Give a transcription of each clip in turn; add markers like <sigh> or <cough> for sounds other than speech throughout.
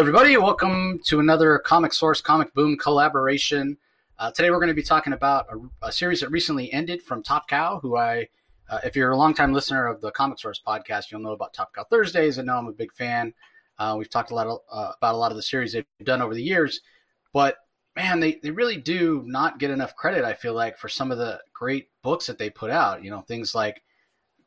Everybody. Welcome to another Comic Source Comic Boom collaboration. Uh, today, we're going to be talking about a, a, series that recently ended from Top Cow, who I, uh, if you're a longtime listener of the Comic Source podcast, you'll know about Top Cow Thursdays and know I'm a big fan. Uh, we've talked a lot of, uh, about a lot of the series they've done over the years, but man, they, they really do not get enough credit, I feel like, for some of the great books that they put out. You know, things like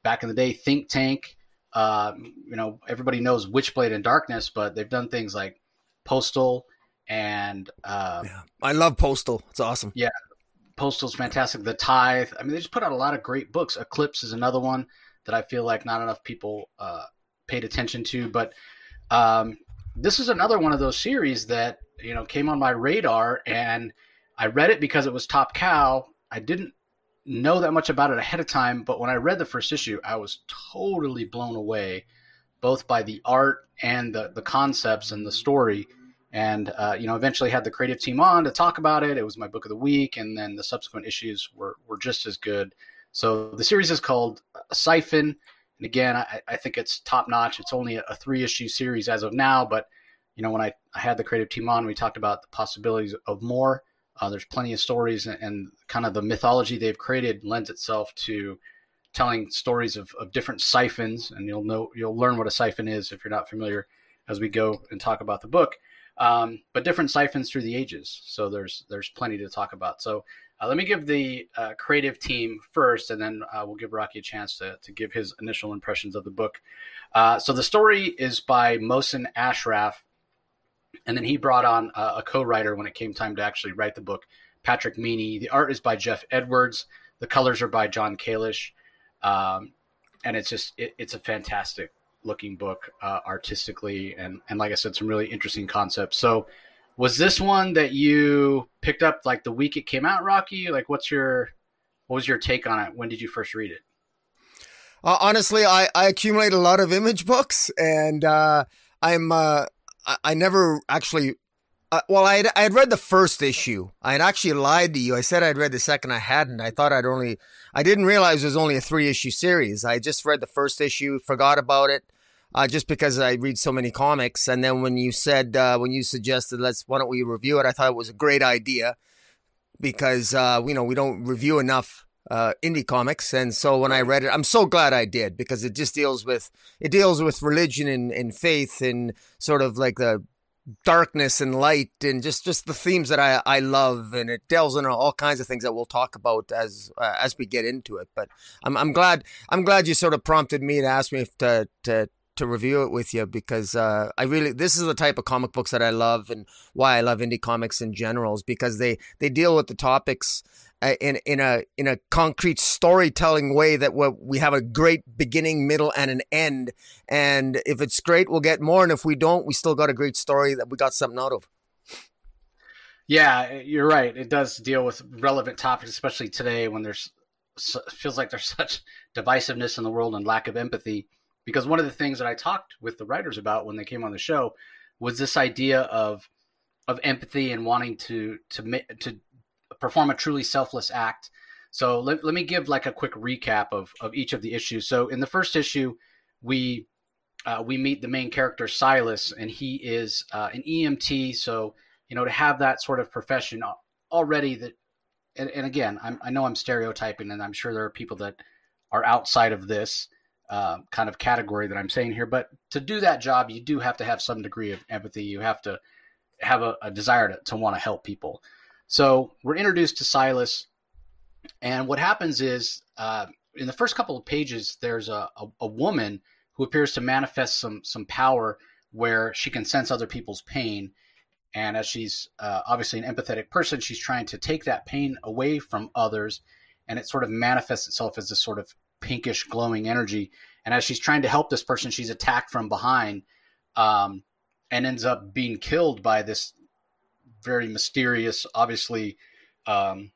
back in the day, Think Tank. Uh, you know, everybody knows Witchblade and Darkness, but they've done things like Postal and uh, yeah. I love Postal. It's awesome. Yeah, Postal's fantastic. The Tithe. I mean, they just put out a lot of great books. Eclipse is another one that I feel like not enough people uh, paid attention to. But um, this is another one of those series that you know came on my radar, and I read it because it was Top Cow. I didn't know that much about it ahead of time, but when I read the first issue, I was totally blown away, both by the art and the the concepts and the story. And uh, you know, eventually had the creative team on to talk about it. It was my book of the week, and then the subsequent issues were were just as good. So the series is called Syphon, and again, I, I think it's top notch. It's only a, a three issue series as of now, but you know, when I, I had the creative team on, we talked about the possibilities of more. Uh, there's plenty of stories, and, and, kind of the mythology they've created lends itself to telling stories of, of different siphons. And you'll know you'll learn what a siphon is if you're not familiar as we go and talk about the book. Um, but different siphons through the ages. So there's there's plenty to talk about. So uh, let me give the uh, creative team first, and then uh, we'll give Rocky a chance to, to give his initial impressions of the book. Uh, so the story is by Mohsen Ashraf, and then he brought on a, a co-writer when it came time to actually write the book, Patrick Meaney. The art is by Jeff Edwards. The colors are by John Kalisz, um, and it's just it, it's a fantastic looking book uh, artistically, and and like I said, some really interesting concepts. So, was this one that you picked up like the week it came out, Rocky? Like, what's your what was your take on it? When did you first read it? Uh, honestly, I, I accumulate a lot of image books, and uh, I'm uh, I, I never actually. Uh, well, I had, I had read the first issue. I had actually lied to you. I said I'd read the second. I hadn't. I thought I'd only. I didn't realize it was only a three issue series. I just read the first issue, forgot about it, uh, just because I read so many comics. And then when you said, uh, when you suggested, let's why don't we review it? I thought it was a great idea because uh, you know we don't review enough uh, indie comics, and so when I read it, I'm so glad I did because it just deals with it deals with religion and, and faith and sort of like the darkness and light and just just the themes that I I love, and it delves into all kinds of things that we'll talk about as uh, as we get into it. But I'm I'm glad I'm glad you sort of prompted me to ask me if to to to review it with you because uh, I really this is the type of comic books that I love and why I love indie comics in general is because they they deal with the topics in in a in a concrete storytelling way that we have a great beginning, middle, and an end. And if it's great, we'll get more, and if we don't, we still got a great story that we got something out of. Yeah, you're right. It does deal with relevant topics, especially today when there's feels like there's <laughs> such divisiveness in the world and lack of empathy. Because one of the things that I talked with the writers about when they came on the show was this idea of of empathy and wanting to to to perform a truly selfless act. So let, let me give like a quick recap of, of each of the issues. So in the first issue, we uh, we meet the main character Silas, and he is uh, an EMT. So you know to have that sort of profession already that, and, and again, I'm, i know I'm stereotyping, and I'm sure there are people that are outside of this uh, kind of category that I'm saying here. But to do that job, you do have to have some degree of empathy. You have to have a, a desire to, to want to help people. So we're introduced to Silas, and what happens is uh, in the first couple of pages, there's a, a, a, woman who appears to manifest some some power where she can sense other people's pain. And as she's uh, obviously an empathetic person, she's trying to take that pain away from others, and it sort of manifests itself as this sort of pinkish glowing energy. And as she's trying to help this person, she's attacked from behind, um, and ends up being killed by this very mysterious, obviously, um,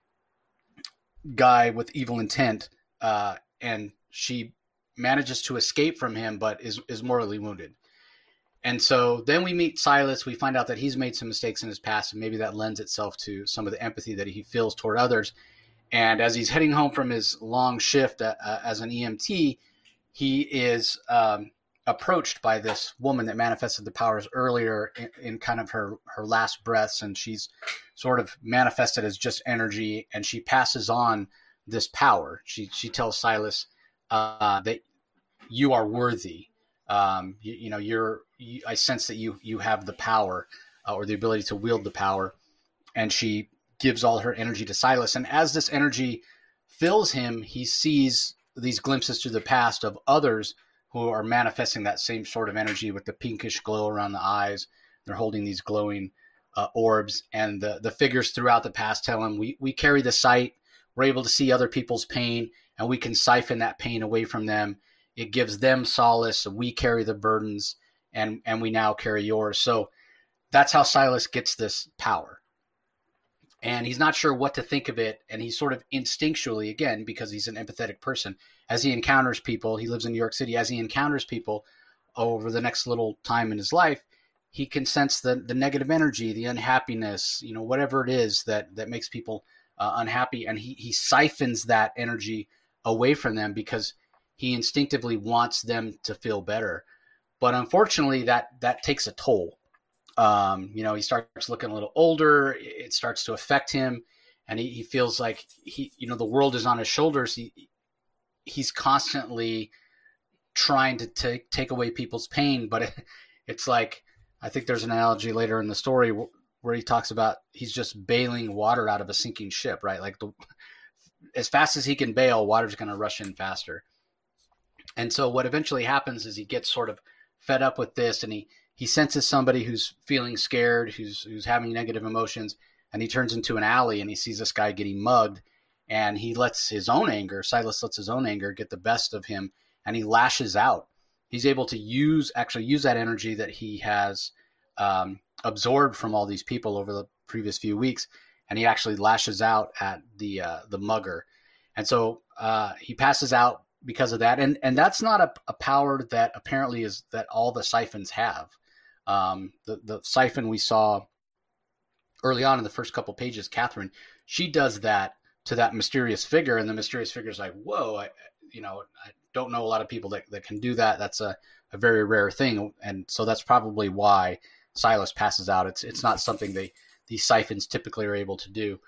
guy with evil intent, uh, and she manages to escape from him, but is is mortally wounded. And so then we meet Silas. We find out that he's made some mistakes in his past, and maybe that lends itself to some of the empathy that he feels toward others. And as he's heading home from his long shift uh, uh as an EMT, he is um, approached by this woman that manifested the powers earlier in, in, kind of her her last breaths and she's sort of manifested as just energy and she passes on this power. She she tells silas uh, that you are worthy. Um, you, you, know you're you, i sense that you you have the power uh, or the ability to wield the power. And she gives all her energy to silas and as this energy fills him he sees these glimpses through the past of others who are manifesting that same sort of energy with the pinkish glow around the eyes. They're holding these glowing uh, orbs, and the the figures throughout the past tell him we we carry the sight. We're able to see other people's pain, and we can siphon that pain away from them. It gives them solace. We carry the burdens, and and we now carry yours. So that's how Silas gets this power. And he's not sure what to think of it, and he's sort of instinctually, again, because he's an empathetic person, as he encounters people, he lives in New York City, as he encounters people over the next little time in his life, he can sense the, the negative energy, the unhappiness, you know, whatever it is that, that makes people uh, unhappy. And he, he siphons that energy away from them because he instinctively wants them to feel better. But unfortunately, that, that takes a toll. Um, you know, he starts looking a little older. It starts to affect him, and he, he feels like he, you know, the world is on his shoulders. He, he's constantly trying to take take away people's pain, but it, it's like I think there's an analogy later in the story where he talks about he's just bailing water out of a sinking ship, right? Like the as fast as he can bail, water's going to rush in faster. And so what eventually happens is he gets sort of fed up with this and he he senses somebody who's feeling scared, who's who's having negative emotions, and he turns into an alley and he sees this guy getting mugged and he lets his own anger, Silas lets his own anger get the best of him, and he lashes out. He's able to use actually use that energy that he has um, absorbed from all these people over the previous few weeks, and he actually lashes out at the uh, the mugger, and so uh, he passes out because of that. And and that's not a, a, power that apparently is that all the siphons have. Um, the the siphon we saw early on in the first couple pages, Catherine, she does that to that mysterious figure, and the mysterious figure is like, "Whoa, I, you know, I don't know a lot of people that, that can do that. That's a, a very rare thing, and so that's probably why Silas passes out. It's it's not something they these siphons typically are able to do,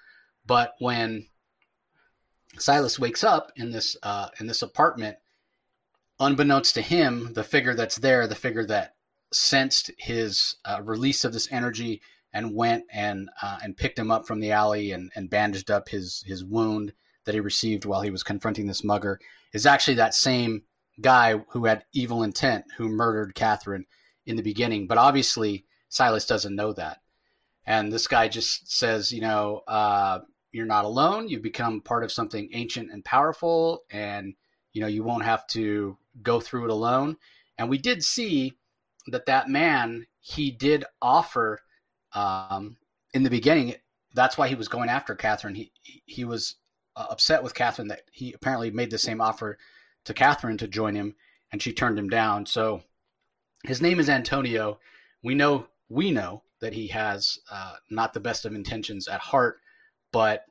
but when Silas wakes up in this uh, in this apartment, unbeknownst to him, the figure that's there, the figure that sensed his uh, release of this energy and went and uh, and picked him up from the alley and, and bandaged up his his wound that he received while he was confronting this mugger is actually that same guy who had evil intent who murdered Catherine in the beginning. But obviously Silas doesn't know that, and this guy just says, you know, uh, you're not alone. You've become part of something ancient and powerful, and you know you won't have to go through it alone. And we did see that that man he did offer um, in the beginning, that's why he was going after Catherine. He he was uh, upset with Catherine that he apparently made the same offer to Catherine to join him, and she turned him down. So his name is Antonio. We know we know that he has uh, not the best of intentions at heart, but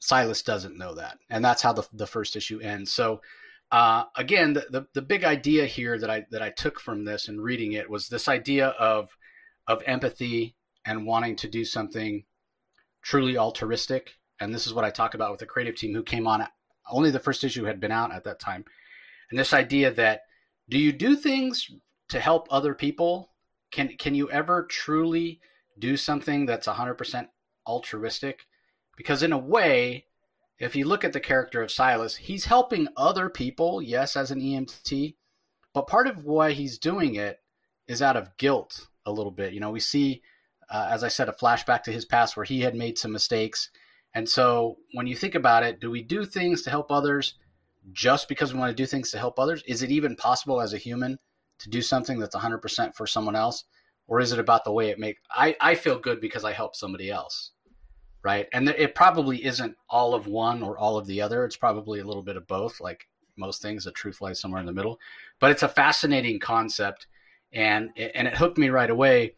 Silas doesn't know that, and that's how the the first issue ends. So. Uh, again, the, the, the big idea here that I that I took from this and reading it was this idea of of empathy and wanting to do something truly altruistic. And this is what I talk about with the creative team who came on. Only the first issue had been out at that time. And this idea that do you do things to help other people? Can can you ever truly do something that's 100% altruistic? Because in a way, if you look at the character of Silas, he's helping other people, yes, as an EMT, but part of why he's doing it is out of guilt a little bit. You know, we see, uh, as I said, a flashback to his past where he had made some mistakes. And so when you think about it, do we do things to help others just because we want to do things to help others? Is it even possible as a human to do something that's 100% for someone else? Or is it about the way it make I, I feel good because I help somebody else, right? And it probably isn't all of one or all of the other. It's probably a little bit of both, like most things. The truth lies somewhere in the middle. But it's a fascinating concept and and it hooked me right away.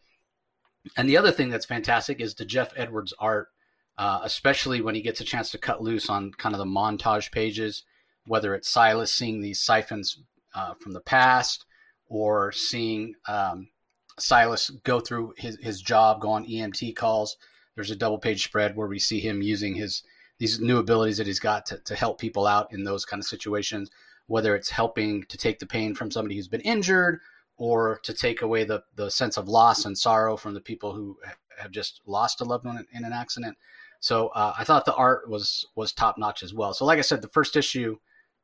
And the other thing that's fantastic is the Jeff Edwards art, uh, especially when he gets a chance to cut loose on kind of the montage pages, whether it's Silas seeing these siphons uh, from the past, or seeing um, Silas go through his, his job, go on EMT calls. There's a double page spread where we see him using his these new abilities that he's got to, to help people out in those kind of situations, whether it's helping to take the pain from somebody who's been injured or to take away the, the sense of loss and sorrow from the people who have just lost a loved one in, an accident. So uh, I thought the art was was top notch as well. So like I said, the first issue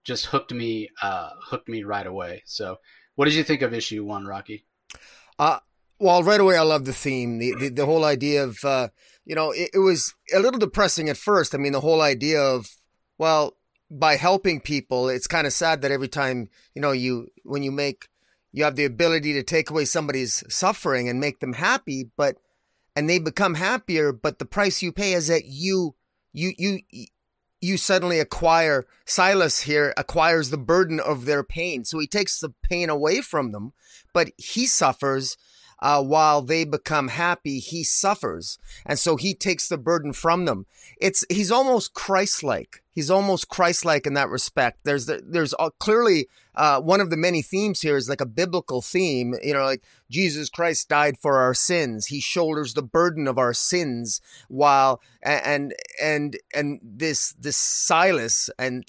just hooked me uh, hooked me right away. So what did you think of issue one, Rocky? Uh, well, right away, I love the theme, the the, the whole idea of uh, you know, it, it was a little depressing at first. I mean, the whole idea of well, by helping people, it's kind of sad that every time you know you when you make you have the ability to take away somebody's suffering and make them happy, but and they become happier, but the price you pay is that you you you you suddenly acquire Silas here acquires the burden of their pain. So he takes the pain away from them, but he suffers uh, while they become happy, he suffers. And so he takes the burden from them. It's, he's almost Christ-like. He's almost Christ-like in that respect. There's, there's clearly, uh, one of the many themes here is like a biblical theme, you know, like Jesus Christ died for our sins. He shoulders the burden of our sins while, and, and, and this, this Silas and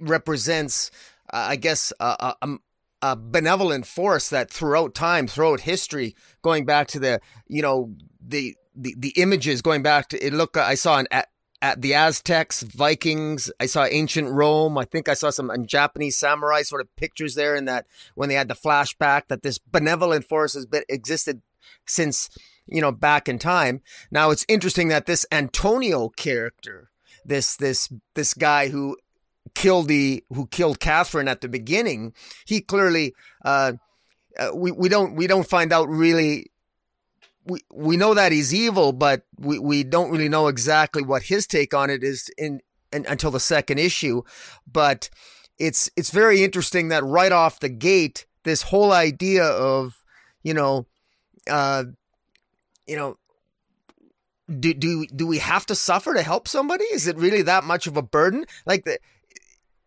represents, uh, I guess, a, a, a benevolent force that throughout time, throughout history, going back to the, you know, the, the, the images going back to it look I saw an at, at the Aztecs, Vikings, I saw ancient Rome. I think I saw some Japanese samurai sort of pictures there in that when they had the flashback that this benevolent force has been existed since, you know, back in time. Now it's interesting that this Antonio character, this this this guy who killed the who killed Catherine at the beginning, he clearly uh, uh, we we don't we don't find out really. We we know that he's evil, but we, we don't really know exactly what his take on it is in, in until the second issue. But it's it's very interesting that right off the gate, this whole idea of you know, uh, you know, do do do we have to suffer to help somebody? Is it really that much of a burden? Like the,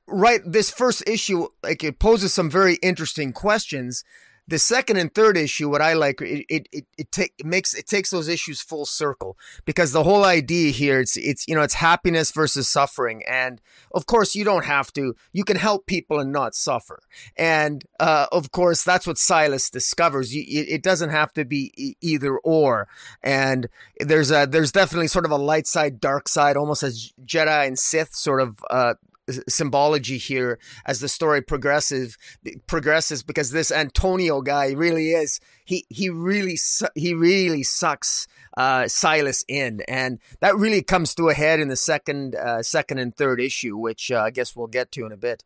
right this first issue like it poses some very interesting questions. The second and third issue what i like it it it, it, take, it makes it takes those issues full circle. Because the whole idea here it's it's you know it's happiness versus suffering. And of course you don't have to. You can help people and not suffer. And uh, of course that's what silas discovers. You, it, it doesn't have to be either or. And there's a there's definitely sort of a light side dark side almost as jedi and sith sort of uh, symbology here as the story progresses progresses because this Antonio guy really is he he really he really sucks uh, Silas in and that really comes to a head in the second uh, second and third issue which uh, I guess we'll get to in a bit.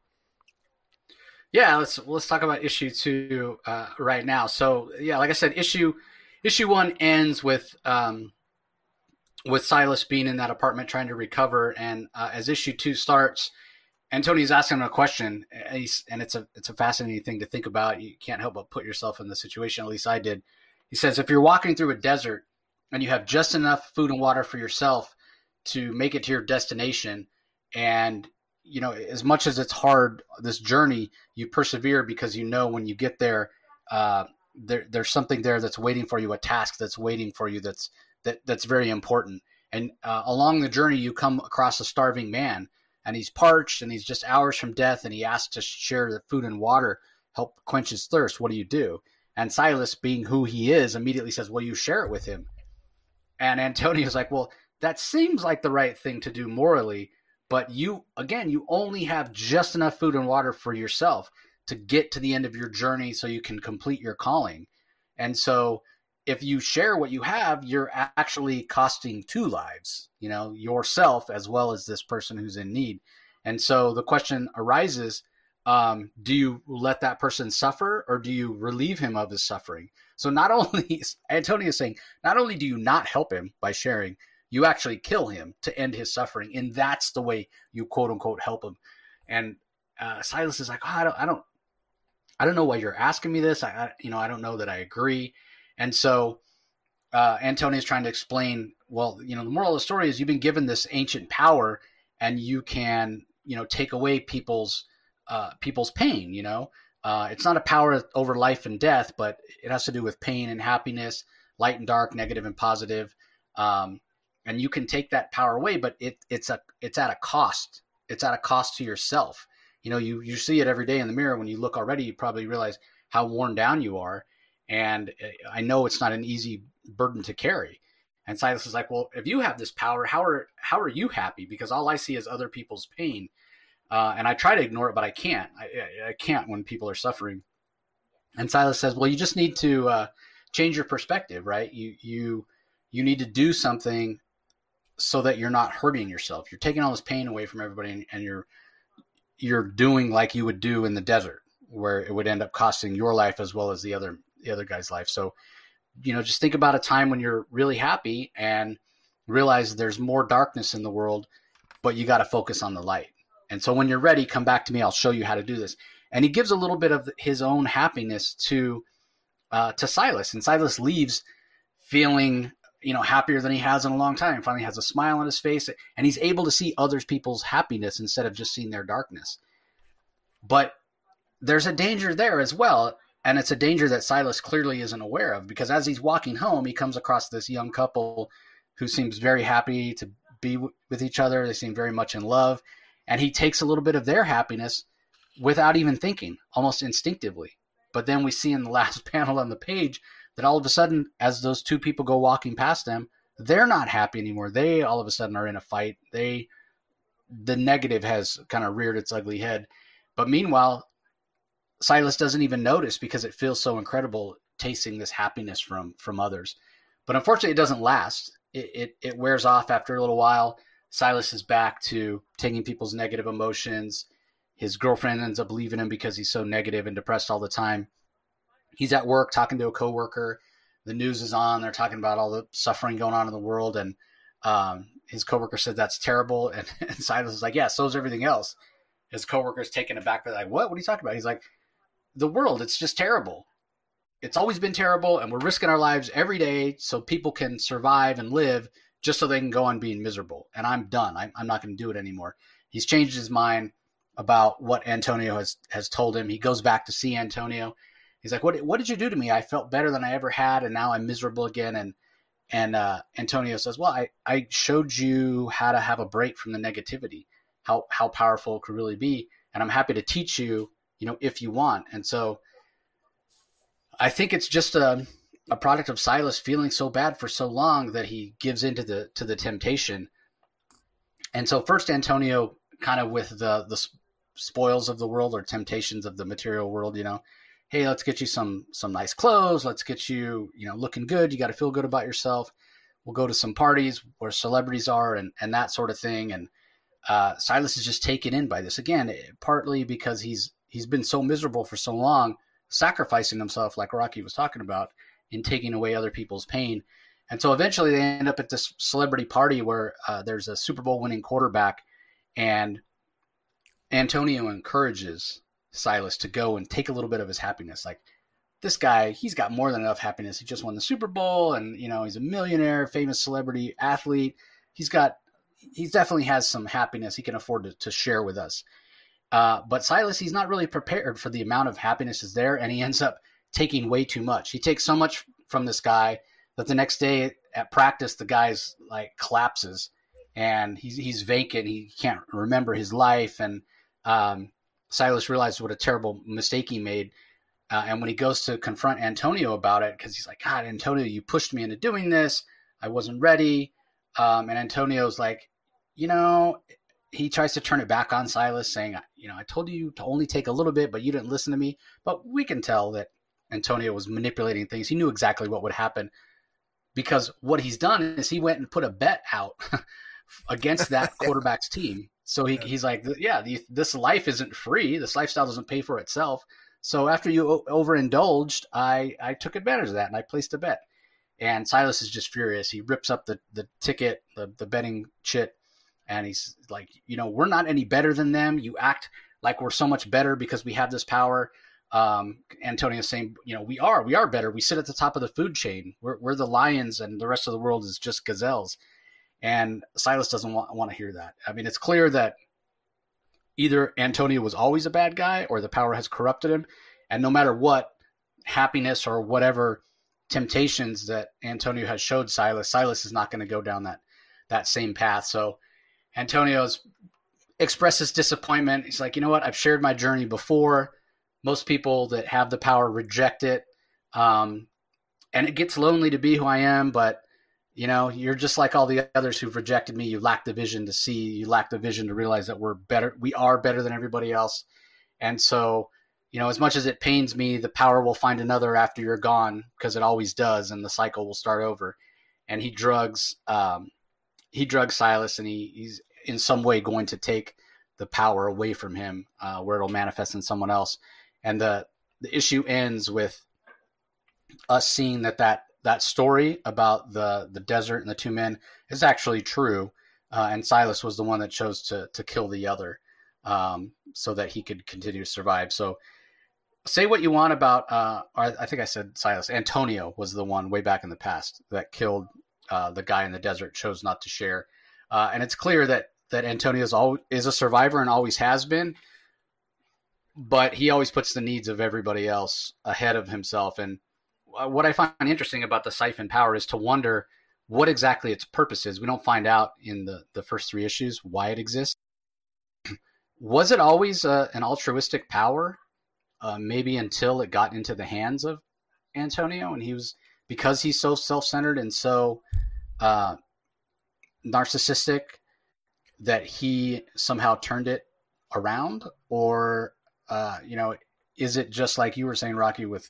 Yeah, let's let's talk about issue two uh, right now. So yeah, like I said, issue issue one ends with um, with Silas being in that apartment trying to recover, and uh, as issue two starts, Antonio's asking him a question, and, and, it's a it's a fascinating thing to think about. You can't help but put yourself in the situation. At least I did. He says, if you're walking through a desert and you have just enough food and water for yourself to make it to your destination, and you know, as much as it's hard, this journey, you persevere because you know when you get there, uh, there there's something there that's waiting for you, a task that's waiting for you that's that that's very important. And uh, along the journey, you come across a starving man and he's parched and he's just hours from death and he asks to share the food and water help quench his thirst. What do you do? And silas being who he is immediately says well you share it with him. And antonio's like well that seems like the right thing to do morally but you again you only have just enough food and water for yourself to get to the end of your journey so you can complete your calling. And so if you share what you have, you're actually costing two lives, you know, yourself as well as this person who's in need. And so the question arises um, do you let that person suffer or do you relieve him of his suffering? So not <laughs> only, Antonio is saying, not only do you not help him by sharing, you actually kill him to end his suffering. And that's the way you quote unquote help him. And uh, Silas is like, oh, I don't, I don't, I don't know why you're asking me this. I, I, you know, I don't know that I agree. And so uh, Antonio is trying to explain, well, you know, the moral of the story is you've been given this ancient power and you can, you know, take away people's uh, people's pain, you know, Uh, it's not a power over life and death, but it has to do with pain and happiness, light and dark, negative and positive. Um, and you can take that power away, but it, it's a it's at a cost. It's at a cost to yourself. You know, you you see it every day in the mirror. When you look already, you probably realize how worn down you are. And I know it's not an easy burden to carry. And Silas is like, well, if you have this power, how are how are you happy? Because all I see is other people's pain, uh, and I try to ignore it, but I can't. I, I, can't when people are suffering. And Silas says, well, you just need to uh, change your perspective, right? You you you need to do something so that you're not hurting yourself. You're taking all this pain away from everybody, and, and you're you're doing like you would do in the desert, where it would end up costing your life as well as the other the other guy's life. So you know, just think about a time when you're really happy and realize there's more darkness in the world, but you got to focus on the light. And so when you're ready, come back to me. I'll show you how to do this. And he gives a little bit of his own happiness to uh, to Silas, and Silas leaves feeling you know happier than he has in a long time. Finally, has a smile on his face, and he's able to see others people's happiness instead of just seeing their darkness. But there's a danger there as well and it's a danger that Silas clearly isn't aware of because as he's walking home, he comes across this young couple who seems very happy to be w- with each other. They seem very much in love, and he takes a little bit of their happiness without even thinking, almost instinctively. But then we see in the <laughs> last panel on the page that all of a sudden, as those two people go walking past them, they're not happy anymore. They all of a sudden are in a fight. They the negative has kind of reared its ugly head. But meanwhile, Silas doesn't even notice because it feels so incredible tasting this happiness from from others. But unfortunately, it doesn't last. It, it, it wears off after a little while. Silas is back to taking people's negative emotions. His girlfriend ends up leaving him because he's so negative and depressed all the time. He's at work talking to a coworker. The news is on. They're talking about all the suffering going on in the world, and um, his coworker said that's terrible. <laughs> And, and Silas is like, "Yeah, so is everything else." His coworker's taken aback, They're like, "What? What are you talking about?" He's like, the world. It's just terrible. It's always been terrible, and we're risking our lives every day so people can survive and live just so they can go on being miserable. And I'm done. I'm, I'm not going to do it anymore. He's changed his mind about what Antonio has, has told him. He goes back to see Antonio. He's like, "What? What did you do to me? I felt better than I ever had, and now I'm miserable again." And and uh, Antonio says, "Well, I, I showed you how to have a break from the negativity, how how powerful it could really be, and I'm happy to teach you you know, if you want. And so I think it's just a, a product of Silas feeling so bad for so long that he gives into the to the temptation. And so first Antonio kind of with the the spoils of the world or temptations of the material world, you know, hey, let's get you some some nice clothes, let's get you, you know, looking good, you got to feel good about yourself. We'll go to some parties where celebrities are and and that sort of thing and uh, Silas is just taken in by this again, partly because he's he's been so miserable for so long, sacrificing himself, like Rocky was talking about, in taking away other people's pain. And so eventually they end up at this celebrity party where uh, there's a Super Bowl winning quarterback, and Antonio encourages Silas to go and take a little bit of his happiness. Like, this guy, he's got more than enough happiness. He just won the Super Bowl, and you know he's a millionaire, famous celebrity, athlete. He's got, he definitely has some happiness he can afford to, to share with us. Uh, but Silas, he's not really prepared for the amount of happiness is there, and he ends up taking way too much. He takes so much from this guy that the next day at practice, the guy's like collapses and he's he's vacant. He can't remember his life, and um, Silas realizes what a terrible mistake he made. Uh, and when he goes to confront Antonio about it, because he's like, God, Antonio, you pushed me into doing this. I wasn't ready. Um, and Antonio's like, you know, he tries to turn it back on Silas, saying, "You know, I told you to only take a little bit, but you didn't listen to me." But we can tell that Antonio was manipulating things. He knew exactly what would happen because what he's done is he went and put a bet out <laughs> against that <laughs> quarterback's team. So he, he's like, "Yeah, this life isn't free. This lifestyle doesn't pay for itself." So after you overindulged, I I took advantage of that and I placed a bet. And Silas is just furious. He rips up the the ticket, the the betting chit and he's like, you know, we're not any better than them. You act like we're so much better because we have this power. Um, Antonio's saying, you know, we are, we are better. We sit at the top of the food chain. We're, we're the lions, and the rest of the world is just gazelles. And Silas doesn't want, want to hear that. I mean, it's clear that either Antonio was always a bad guy or the power has corrupted him. And no matter what happiness or whatever temptations that Antonio has showed Silas, Silas is not going to go down that that same path. So Antonio's expresses disappointment. He's like, you know what? I've shared my journey before. Most people that have the power reject it. Um, and it gets lonely to be who I am, but you know, you're just like all the others who've rejected me. You lack the vision to see, you lack the vision to realize that we're better. We are better than everybody else. And so, you know, as much as it pains me, the power will find another after you're gone because it always does, and the cycle will start over. And he drugs, um, he drugs Silas, and he, he's in some way going to take the power away from him, uh, where it'll manifest in someone else. And the the issue ends with us seeing that that that story about the the desert and the two men is actually true, uh, and Silas was the one that chose to to kill the other, um, so that he could continue to survive. So, say what you want about, uh, I think I said Silas. Antonio was the one way back in the past that killed uh, the guy in the desert, chose not to share, uh, and it's clear that that Antonio is, is a survivor and always has been. But he always puts the needs of everybody else ahead of himself, and uh, what I find interesting about the siphon power is to wonder what exactly its purpose is. We don't find out in the, the first three issues why it exists. <clears throat> Was it always uh, an altruistic power? Uh, maybe until it got into the hands of Antonio, and he was because he's so self-centered and so uh, narcissistic that he somehow turned it around, or uh, you know, is it just like you were saying, Rocky, with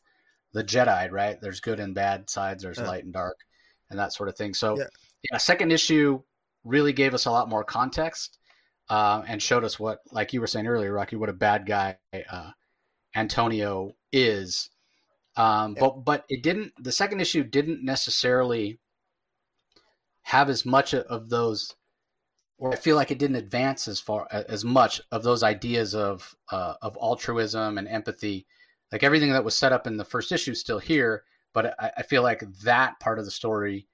the Jedi, right? There's good and bad sides. There's yeah. light and dark, and that sort of thing. So, yeah. yeah, second issue really gave us a lot more context uh, and showed us what, like you were saying earlier, Rocky, what a bad guy uh, Antonio is. Um, yeah. But but it didn't. The second issue didn't necessarily have as much of those, or I feel like it didn't advance as far as much of those ideas of uh, of altruism and empathy like everything that was set up in the first issue is still here, but I, I feel like that part of the story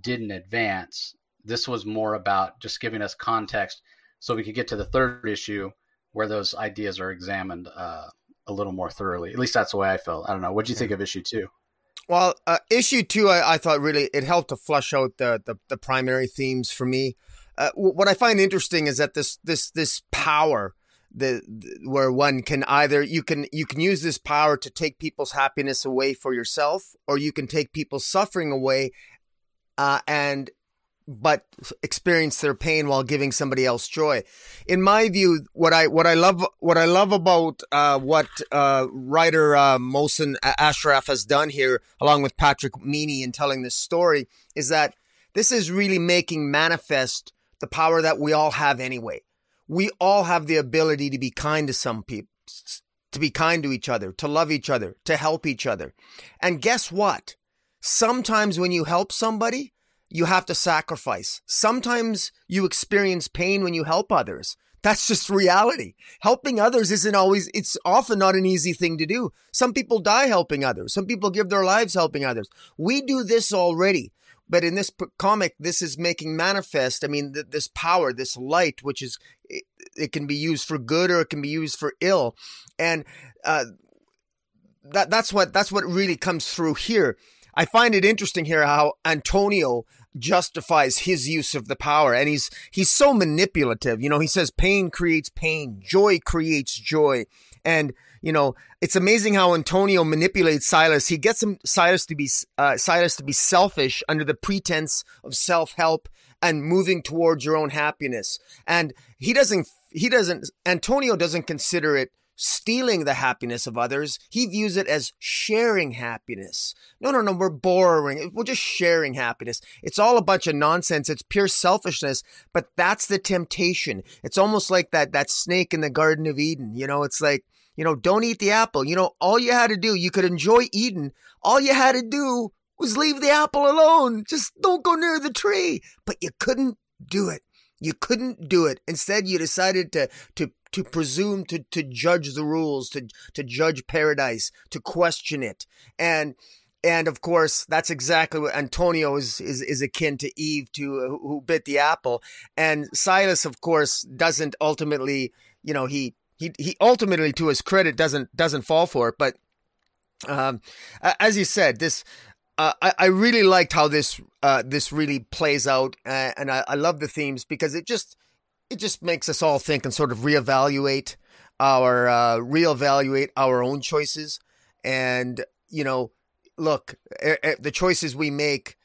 didn't advance. This was more about just giving us context so we could get to the third issue where those ideas are examined uh, a little more thoroughly. At least that's the way I felt. I don't know. What do you think of issue two? Well, uh, issue two, I, I, thought really it helped to flush out the the, the primary themes for me. Uh, what I find interesting is that this this this power the, the, where one can either you can you can use this power to take people's happiness away for yourself or you can take people's suffering away uh, and but experience their pain while giving somebody else joy. In my view, what I what I love what I love about uh, what uh, writer uh, Ashraf has done here, along with Patrick Meaney, in telling this story, is that this is really making manifest the power that we all have anyway we all have the ability to be kind to some people, to be kind to each other, to love each other, to help each other. And guess what? Sometimes when you help somebody, you have to sacrifice. Sometimes you experience pain when you help others. That's just reality. Helping others isn't always, it's often not an easy thing to do. Some people die helping others. Some people give their lives helping others. We do this already. But in this comic, this is making manifest. I mean, th- this power, this light, which is it, it, can be used for good or it can be used for ill, and uh, that that's what that's what really comes through here. I find it interesting here how Antonio justifies his use of the power and he's he's so manipulative you know he says pain creates pain joy creates joy and you know, it's amazing how Antonio manipulates Silas. He gets him Silas to be uh, Silas to be selfish under the pretense of self help and moving towards your own happiness. And he doesn't. He doesn't. Antonio doesn't consider it stealing the happiness of others. He views it as sharing happiness. No, no, no, we're borrowing. We're just sharing happiness. It's all a bunch of nonsense. It's pure selfishness, but that's the temptation. It's almost like that, that snake in the Garden of Eden. You know, it's like, you know, don't eat the apple. You know, all you had to do, you could enjoy Eden. All you had to do was leave the apple alone. Just don't go near the tree. But you couldn't do it. You couldn't do it. Instead, you decided to to to presume to to judge the rules, to to judge paradise, to question it, and and of course that's exactly what Antonio is is is akin to Eve to uh, who bit the apple, and Silas, of course, doesn't ultimately, you know, he he he ultimately, to his credit, doesn't doesn't fall for it. But Um, as you said, this uh, I, I, really liked how this uh, this really plays out, uh, and I, I, love the themes because it just it just makes us all think and sort of reevaluate our uh, reevaluate our own choices, and you know, look, the choices we make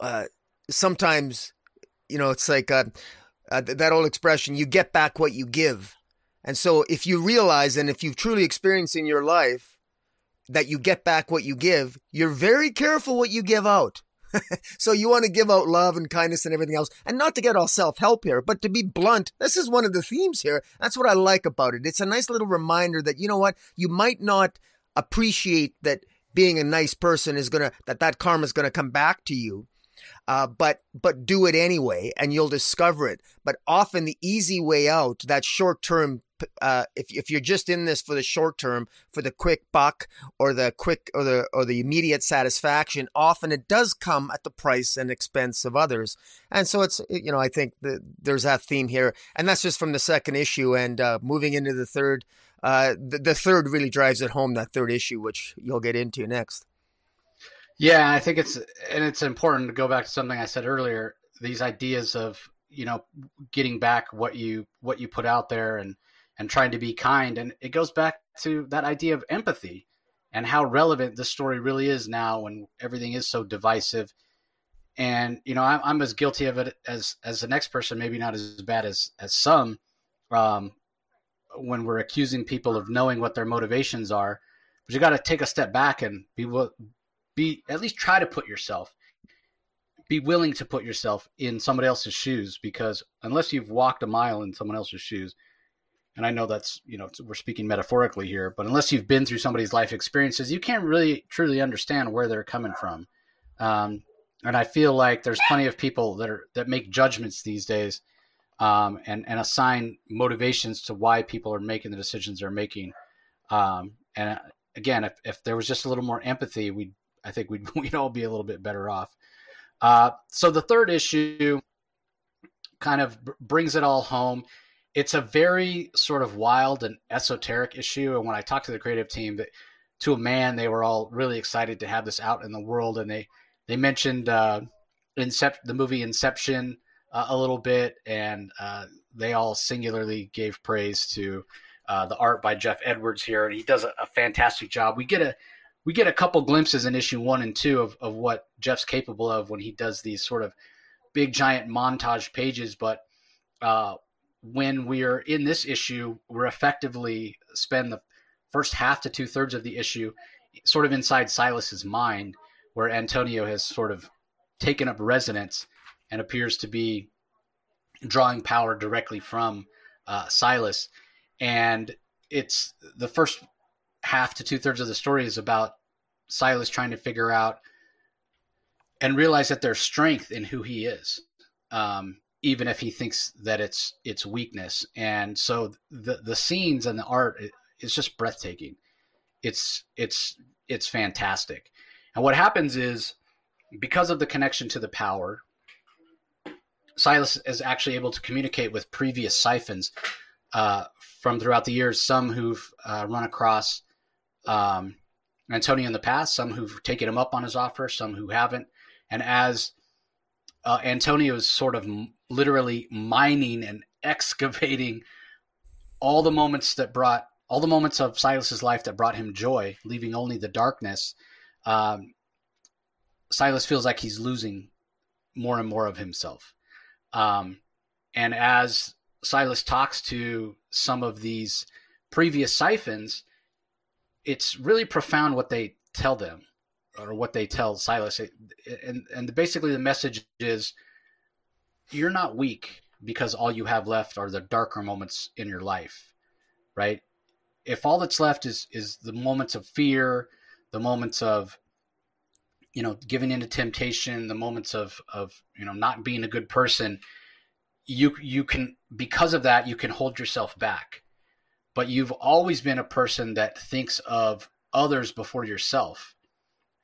uh, sometimes, you know, it's like uh, that old expression: you get back what you give, and so if you realize and if you've truly experienced in your life that you get back what you give, you're very careful what you give out. <laughs> so you want to give out love and kindness and everything else, and not to get all self-help here, but to be blunt. This is one of the themes here. That's what I like about it. It's a nice little reminder that you know what, you might not appreciate that being a nice person is gonna that that karma is gonna come back to you. Uh, but but do it anyway, and you'll discover it. But often the easy way out, that short term uh, if if you're just in this for the short term, for the quick buck or the quick or the or the immediate satisfaction, often it does come at the price and expense of others. And so it's you know I think the, there's that theme here, and that's just from the second issue and uh, moving into the third. Uh, the, the third really drives it home that third issue, which you'll get into next. Yeah, I think it's and it's important to go back to something I said earlier. These ideas of you know getting back what you what you put out there and and trying to be kind. And it goes back to that idea of empathy and how relevant this story really is now when everything is so divisive. And you know, I'm, I'm as guilty of it as as the next person, maybe not as bad as as some. Um, when we're accusing people of knowing what their motivations are, but you got to take a step back and be be at least try to put yourself be willing to put yourself in somebody else's shoes because unless you've walked a mile in someone else's shoes and I know that's you know we're speaking metaphorically here, but unless you've been through somebody's life experiences, you can't really truly understand where they're coming from. Um, and I feel like there's plenty of people that are that make judgments these days, um, and and assign motivations to why people are making the decisions they're making. Um, and uh, again, if, if there was just a little more empathy, we I think we'd <laughs> we'd all be a little bit better off. Uh, so the third issue kind of brings it all home it's a very sort of wild and esoteric issue. And when I talked to the creative team, that to a man, they were all really excited to have this out in the world, and they they mentioned uh, the movie Inception uh, a little bit, and uh, they all singularly gave praise to uh, the art by Jeff Edwards here, and he does a, a, fantastic job. We get a we get a couple glimpses in issue one and two of, of what Jeff's capable of when he does these sort of big giant montage pages, but when we're in this issue, we're effectively spend the first half to two thirds of the issue sort of inside Silas's mind, where Antonio has sort of taken up residence and appears to be drawing power directly from uh, Silas. And it's the first half to two thirds of the story is about Silas trying to figure out and realize that there's strength in who he is. Um, even if he thinks that it's it's weakness. And so the the scenes and the art is just breathtaking. It's it's it's fantastic. And what happens is because of the connection to the power, Silas is actually able to communicate with previous siphons uh, from throughout the years. Some who've uh, run across um, Antonio in the past, some who've taken him up on his offer, some who haven't. And as uh, Antonio is sort of literally mining and excavating all the moments that brought all the moments of Silas's life that brought him joy, leaving only the darkness. Um, Silas feels like he's losing more and more of himself. Um, and as Silas talks to some of these previous siphons, it's really profound what they tell them or what they tell Silas. And, and basically, the message is you're not weak because all you have left are the darker moments in your life, right? If all that's left is is the moments of fear, the moments of you know giving into temptation, the moments of of you know not being a good person, you you can because of that you can hold yourself back. But you've always been a person that thinks of others before yourself.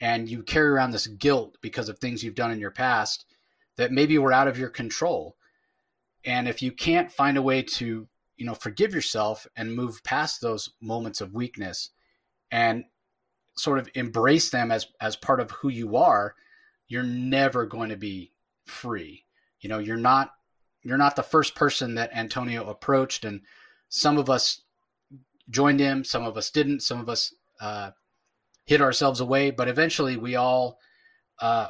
And you carry around this guilt because of things you've done in your past that maybe were out of your control. And if you can't find a way to, you know, forgive yourself and move past those moments of weakness and sort of embrace them as as part of who you are, you're never going to be free. You know, you're not you're not the first person that Antonio approached, and some of us joined him, some of us didn't, some of us uh, hid ourselves away, but eventually we all, uh,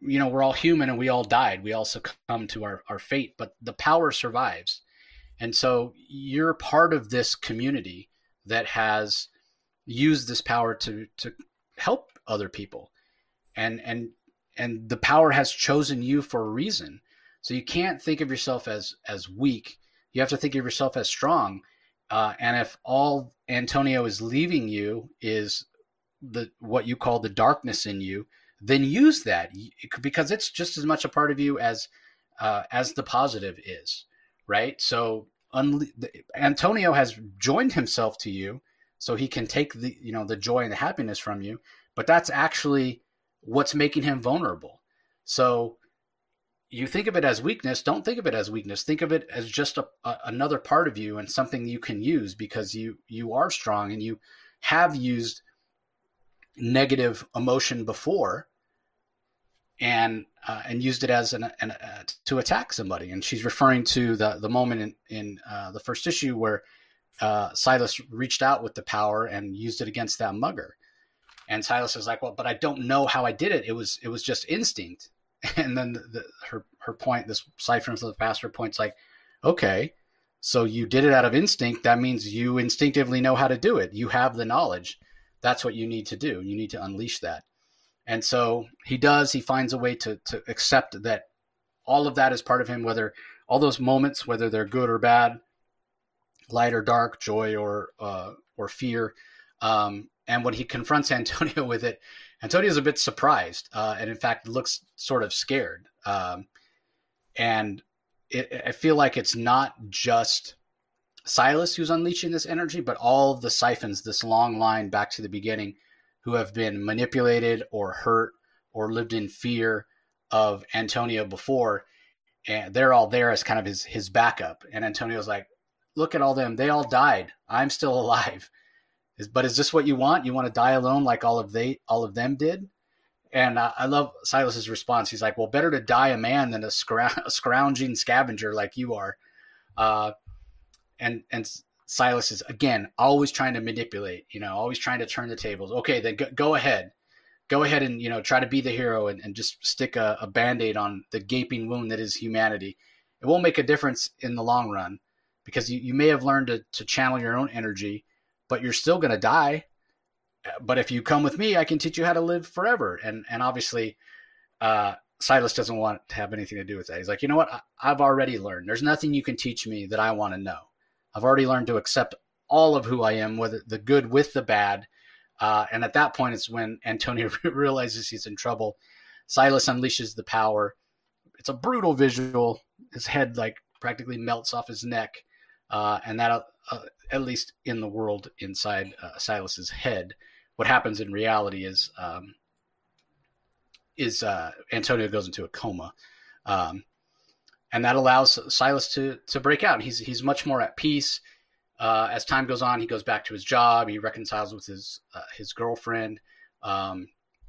you know, we're all human and we all died. We all succumb to our, our fate, but the power survives. And so you're part of this community that has used this power to to help other people. And and and the power has chosen you for a reason. So you can't think of yourself as as weak. You have to think of yourself as strong. Uh, and if all Antonio is leaving you is the what you call the darkness in you, then use that because it's just as much a part of you as uh, as the positive is, right? So unle- Antonio has joined himself to you, so he can take the you know the joy and the happiness from you. But that's actually what's making him vulnerable. So you think of it as weakness. Don't think of it as weakness. Think of it as just a, a, another part of you and something you can use because you you are strong and you have used negative emotion before and uh, and used it as an, an uh, to attack somebody. And she's referring to the the moment in in uh, the first issue where uh, Silas reached out with the power and used it against that mugger. And Silas is like, "Well, but I don't know how I did it. It was it was just instinct." <laughs> And then the, the, her her point, this Siphon of the Pastor points like, "Okay, so you did it out of instinct. That means you instinctively know how to do it. You have the knowledge. That's what you need to do. You need to unleash that." And so he does. He finds a way to to accept that all of that is part of him, whether all those moments, whether they're good or bad, light or dark, joy or uh, or fear. Um, and when he confronts <laughs> Antonio with it, Antonio's a bit surprised, uh, and in fact looks sort of scared. Um, and it, I feel like it's not just Silas who's unleashing this energy, but all of the siphons, this long line back to the beginning, who have been manipulated or hurt or lived in fear of Antonio before, and they're all there as kind of his his backup. And Antonio's like, "Look at all them; they all died. I'm still <laughs> alive." But is this what you want? You want to die alone like all of they all of them did? And uh, I love Silas's response. He's like, "Well, better to die a man than a, <laughs> a scrounging scavenger like you are." Uh, and and Silas is again always trying to manipulate. You know, always trying to turn the tables. Okay, then go, go ahead, go ahead and you know try to be the hero and, and just stick a, a band-aid on the gaping wound that is humanity. It won't make a difference in the long run because you, you may have learned to, to channel your own energy but you're still going to die. But if you come with me, I can teach you how to live forever. And and obviously, uh, Silas doesn't want to have anything to do with that. He's like, you know what? I, I've already learned. There's nothing you can teach me that I want to know. I've already learned to accept all of who I am, whether the good with the bad. Uh, and at that point, it's when Antonio <laughs> realizes he's in trouble. Silas unleashes the power. It's a brutal visual. His head like practically melts off his neck, uh, and that uh, at least in the world inside uh, Silas's head. What happens in reality is um, is uh, Antonio goes into a coma, um, and that allows Silas to to break out. He's he's much more at peace. Uh, as time goes on, he goes back to his job. He reconciles with his uh, his girlfriend, um,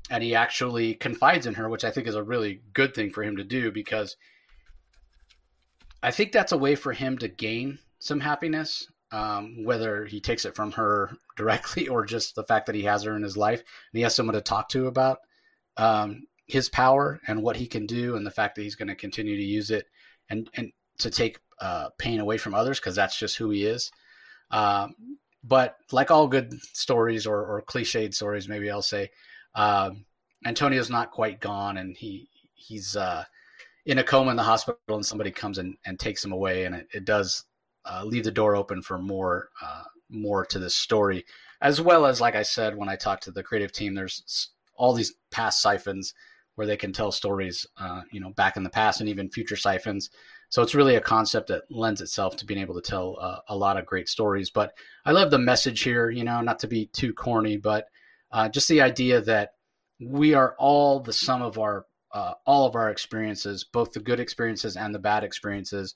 and he actually confides in her, which I think is a really good thing for him to do because I think that's a way for him to gain some happiness um, whether he takes it from her <laughs> directly or just the fact that he has her in his life and he has someone to talk to about um, his power and what he can do and the fact that he's going to continue to use it and and to take uh, pain away from others because that's just who he is. Um, but like all good stories or, or cliched stories, maybe I'll say, um, Antonio's not quite gone and he he's uh, in a coma in the hospital and somebody comes and, and takes him away and it, it does uh, leave the door open for more uh, more to this story, as well as like I said when I talked to the creative team, there's all these past siphons where they can tell stories, uh, you know, back in the past and even future siphons. So it's really a concept that lends itself to being able to tell uh, a lot of great stories. But I love the message here, you know, not to be too corny, but uh, just the idea that we are all the sum of our uh, all of our experiences, both the good experiences and the bad experiences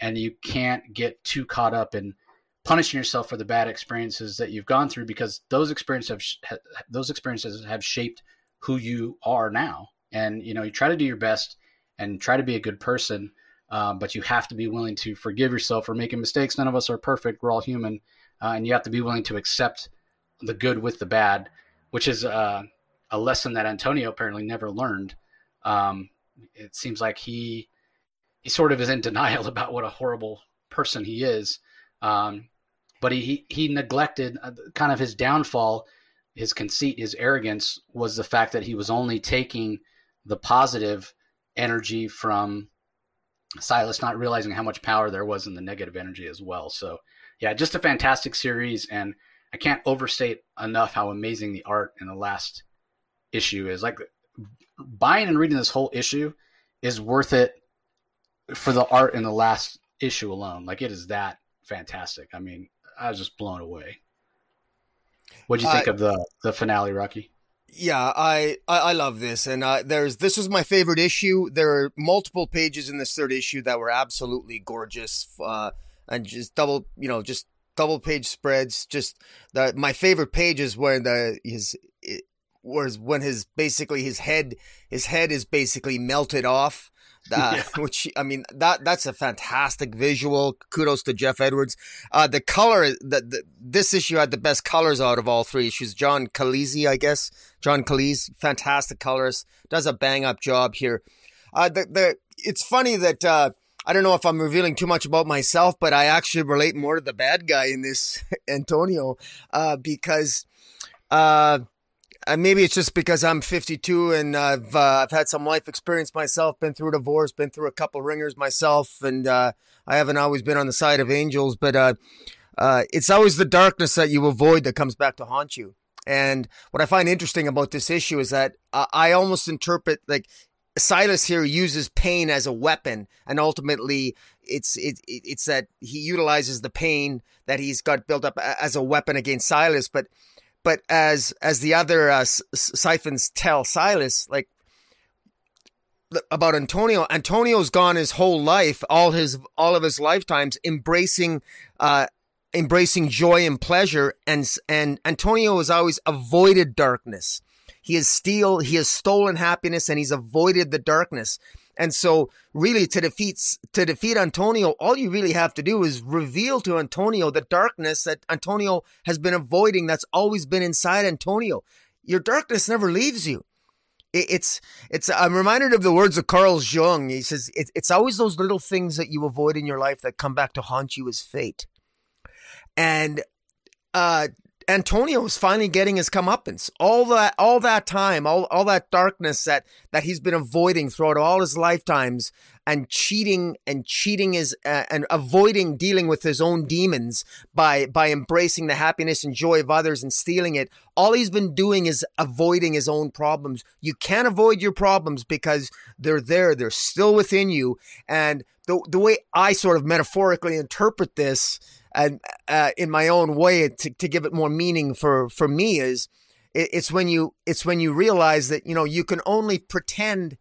and you can't get too caught up in punishing yourself for the bad experiences that you've gone through because those experiences have those experiences have shaped who you are now. And you know, you try to do your best and try to be a good person, uh, but you have to be willing to forgive yourself for making mistakes. None of us are perfect; we're all human, uh, and you have to be willing to accept the good with the bad, which is uh, a lesson that Antonio apparently never learned. Um, it seems like he he sort of is in <laughs> denial about what a horrible person he is. Um, but he, he neglected uh, kind of his downfall, his conceit, his arrogance was the fact that he was only taking the positive energy from Silas, not realizing how much power there was in the negative energy as well. So, yeah, just a fantastic series, and I can't overstate enough how amazing the art in the last issue is. Like buying and reading this whole issue is worth it for the art in the last issue alone. Like it is that fantastic. I mean, I was just blown away. What do you think uh, of the the finale, Rocky? Yeah, I, I, I love this, and uh, there's this was my favorite issue. There are multiple pages in this third issue that were absolutely gorgeous, uh, and just double, you know, just double page spreads. Just the my favorite page is where the his it, was when his basically his head his head is basically melted off <laughs> uh, yeah. which I mean that that's a fantastic visual. Kudos to Jeff Edwards. Uh, the color that this issue had the best colors out of all three issues. John Kalisz, I guess. John Kalisz, fantastic colorist, does a bang up job here. Uh, the the it's funny that uh, I don't know if I'm revealing too much about myself, but I actually relate more to the bad guy in this <laughs> Antonio uh, because. Uh, uh, maybe it's just because I'm 52 and I've uh, I've had some life experience myself, been through a divorce, been through a couple ringers myself, and uh, I haven't always been on the side of angels. But uh, uh, it's always the darkness that you avoid that comes back to haunt you. And what I find interesting about this issue is that I almost interpret like Silas here uses pain as a weapon, and ultimately, it's it, it's that he utilizes the pain that he's got built up as a weapon against Silas, but but as as the other uh, siphons tell Silas, like about Antonio, Antonio's gone his whole life, all his all of his lifetimes, embracing uh, embracing joy and pleasure, and and Antonio has always avoided darkness. He has steal, he has stolen happiness, and he's avoided the darkness. And so really to defeat to defeat Antonio, all you really have to do is reveal to Antonio the darkness that Antonio has been avoiding that's always been inside Antonio. Your darkness never leaves you. it's it's I'm reminded of the words of Carl Jung. He says it's always those little things that you avoid in your life that come back to haunt you as fate. And uh, Antonio is finally getting his comeuppance. All that, all that time, all, all that darkness that, that he's been avoiding throughout all his lifetimes and cheating and cheating is, uh, and avoiding dealing with his own demons by, by embracing the happiness and joy of others and stealing it. All he's been doing is avoiding his own problems. You can't avoid your problems because they're there. They're still within you. And the, the way I sort of metaphorically interpret this, and uh, in my own way to, to give it more meaning for for me is it, it's when you it's when you realize that you know you can only pretend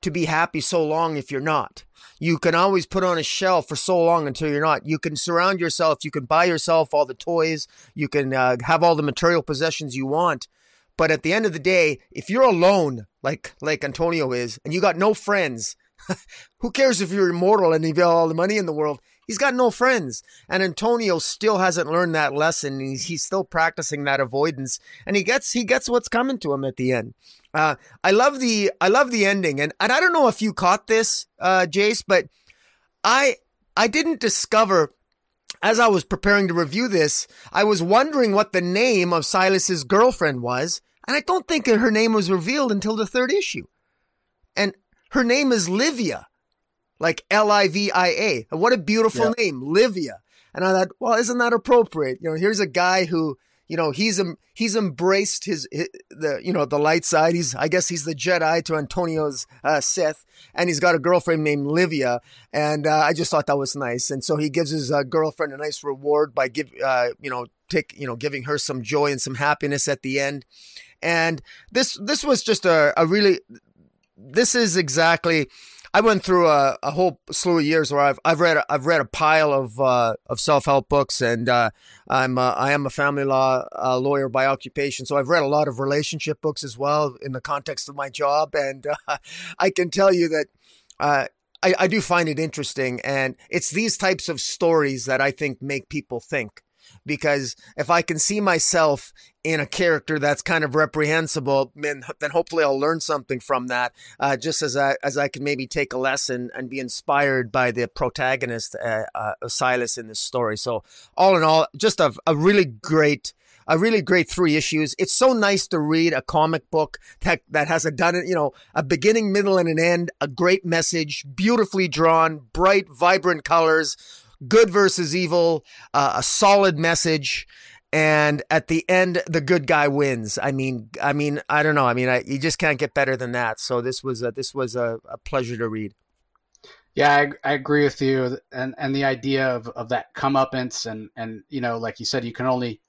to be happy so long if you're not. You can always put on a shell for so long until you're not. You can surround yourself you can buy yourself all the toys you can uh, have all the material possessions you want. But at the end of the day if you're alone like like antonio is and you got no friends <laughs> who cares if you're immortal and you've got all the money in the world He's got no friends. And Antonio still hasn't learned that lesson. He's, he's still practicing that avoidance. And he gets he gets what's coming to him at the end. Uh, I love the I love the ending. And, and I don't know if you caught this, uh, Jace, but I I didn't discover as I was preparing to review this, I was wondering what the name of Silas's girlfriend was, and I don't think her name was revealed until the third issue. And her name is Livia like L I V I A. What a beautiful yep. name, Livia. And I thought, well, isn't that appropriate? You know, here's a guy who, you know, he's he's embraced his, his, the you know the light side. He's I guess he's the Jedi to Antonio's uh, Sith, and he's got a girlfriend named Livia. And uh, I just thought that was nice. And so he gives his uh, girlfriend a nice reward by give uh, you know take you know giving her some joy and some happiness at the end. And this this was just a, a really this is exactly I went through a, a whole slew of years where I've I've read I've read a pile of uh, of self help books, and uh, I'm uh, I am a family law uh, lawyer by occupation, so I've read a lot of relationship books as well in the context of my job, and uh, <laughs> I can tell you that. Uh, I, I do find it interesting, and it's these types of stories that I think make people think because if I can see myself in a character that's kind of reprehensible, then, then hopefully I'll learn something from that. Uh, just as I as I can maybe take a lesson and be inspired by the protagonist, uh, uh, Silas, in this story. So all in all, just a, a really great a really great three issues. It's so nice to read a comic book that, that has a done you know, a beginning, middle, and an end, a great message, beautifully drawn, bright, vibrant colors, good versus evil, uh, a solid message. And at the end, the good guy wins. I mean, I mean, I don't know. I mean, I, you just can't get better than that. So this was a, this was a, a pleasure to read. Yeah, I, I, agree with you, and and the idea of, of that comeuppance, and and you know, like you said, you can only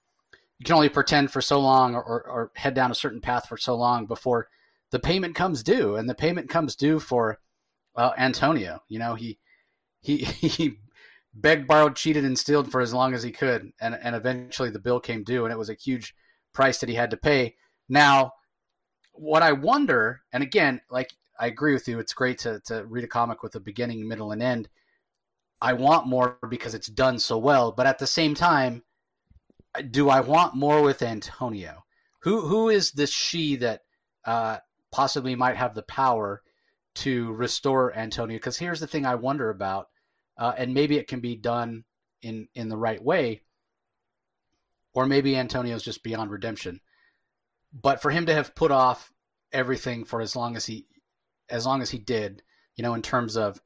you can only pretend for so long, or, or head down a certain path for so long before the payment comes due, and the payment comes due for uh, Antonio. You know, he he <laughs> he begged, borrowed, cheated, and stealed for as long as he could, and and eventually the bill came due, and it was a huge price that he had to pay. Now, what I wonder, and again, like I agree with you, it's great to to read a comic with a beginning, middle, and end. I want more because it's done so well, but at the same time, do I want more with Antonio? Who who is this she that uh, possibly might have the power to restore Antonio? Because here's the thing I wonder about uh, and maybe it can be done in in the right way, or maybe Antonio's just beyond redemption. But for him to have put off everything for as long as he as long as he did, you know, in terms of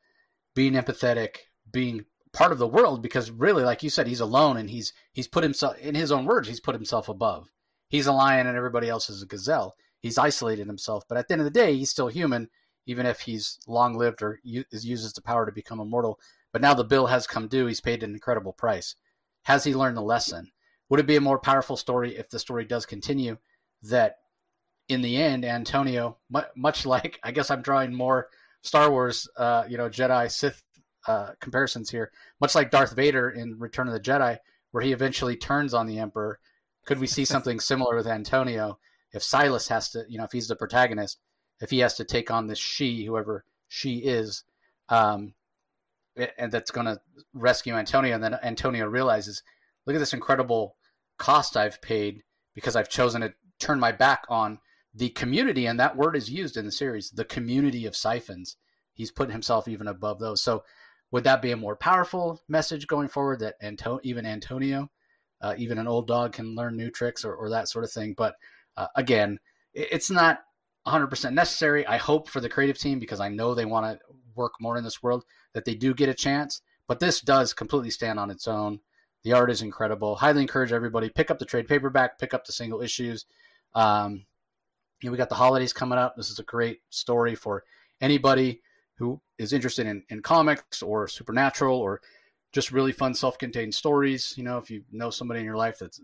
being empathetic, being part of the world, because really, like you said, he's alone and he's he's put himself in his own words, he's put himself above. He's a lion and everybody else is a gazelle. He's isolated himself, but at the end of the day, he's still human, even if he's long lived or uses the power to become immortal. But now the bill has come due. He's paid an incredible price. Has he learned the lesson? Would it be a more powerful story if the story does continue that in the end, Antonio, much like, I guess I'm drawing more Star Wars, uh, you know, Jedi Sith uh, comparisons here, much like Darth Vader in Return of the Jedi, where he eventually turns on the Emperor. Could we see <laughs> something similar with Antonio if Silas has to, you know, if he's the protagonist, if he has to take on this she, whoever she is, um, and that's going to rescue Antonio. And then Antonio realizes, look at this incredible cost I've paid because I've chosen to turn my back on the community. And that word is used in the series, the community of siphons. He's put himself even above those. So would that be a more powerful message going forward that Anto- even Antonio, uh, even an old dog can learn new tricks or, or that sort of thing? But uh, again, it's not 100% necessary. I hope for the creative team because I know they want to work more in this world that they do get a chance. But this does completely stand on its own. The art is incredible. Highly encourage everybody pick up the trade paperback, pick up the single issues. Um, you know, we got the holidays coming up. This is a great story for anybody who is interested in, in comics or supernatural or just really fun self-contained stories. You know, if you know somebody in your life that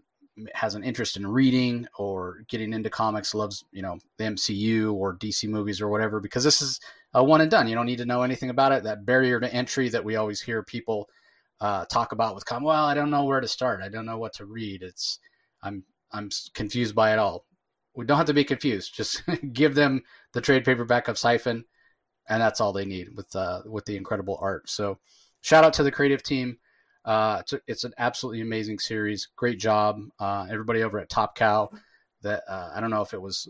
has an interest in reading or getting into comics, loves you know the MCU or DC movies or whatever, because this is a one and done. You don't need to know anything about it. That barrier to entry that we always hear people uh, talk about with com. Well, I don't know where to start. I don't know what to read. It's I'm I'm confused by it all. We don't have to be confused. Just <laughs> give them the trade paperback of Syphon, and that's all they need with uh, with the incredible art. So, shout out to the creative team. Uh, it's, a, it's, an absolutely amazing series. Great job, uh, everybody over at Top Cow. That uh, I don't know if it was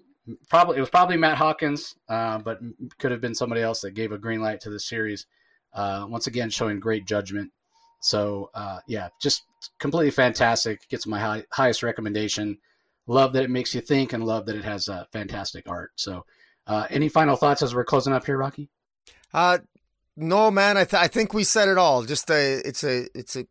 probably it was probably Matt Hawkins, uh, but could have been somebody else that gave a green light to the series. Uh, once again, showing great judgment. So uh, yeah, just completely fantastic. Gets my high, highest recommendation. Love that it makes you think, and love that it has fantastic art. So, uh, any final thoughts as we're closing up here, Rocky? Uh, no, man. I, th- I think we said it all. Just a, it's a, it's a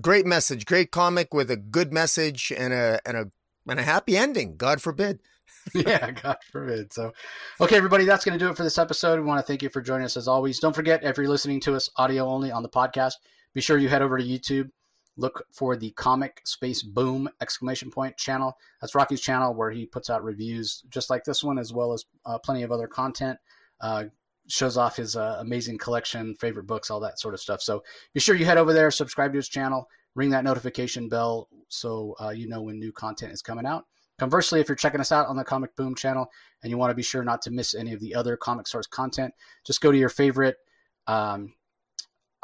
great message, great comic with a good message and a, and a, and a happy ending. God forbid. <laughs> yeah, God forbid. So, okay, everybody, that's going to do it for this episode. We want to thank you for joining us as always. Don't forget, if you're listening to us audio only on the podcast, be sure you head over to YouTube. Look for the Comic Space Boom exclamation point channel. That's Rocky's channel where he puts out reviews just like this one, as well as uh, plenty of other content. Uh, shows off his uh, amazing collection, favorite books, all that sort of stuff. So be sure you head over there, subscribe to his channel, ring that notification bell so uh, you know when new content is coming out. Conversely, if you're checking us out on the Comic Boom channel and you want to be sure not to miss any of the other Comic Source content, just go to your favorite um,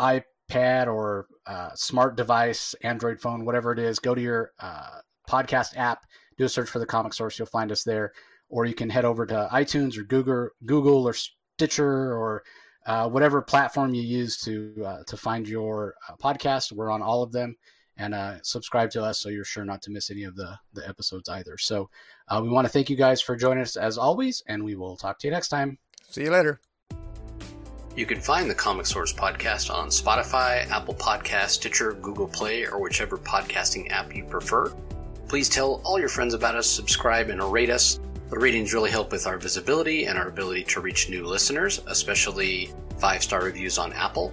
iPad or uh, smart device, Android phone, whatever it is. Go to your uh, podcast app, do a search for the Comic Source. You'll find us there, or you can head over to iTunes or Google, Google or Stitcher or uh, whatever platform you use to uh, to find your uh, podcast. We're on all of them and uh, subscribe to us so you're sure not to miss any of the, the episodes either. So uh, we want to thank you guys for joining us as always, and we will talk to you next time. See you later. You can find the Comic Source podcast on Spotify, Apple Podcast, Stitcher, Google Play, or whichever podcasting app you prefer. Please tell all your friends about us, subscribe, and rate us. The ratings really help with our visibility and our ability to reach new listeners, especially five star reviews on Apple.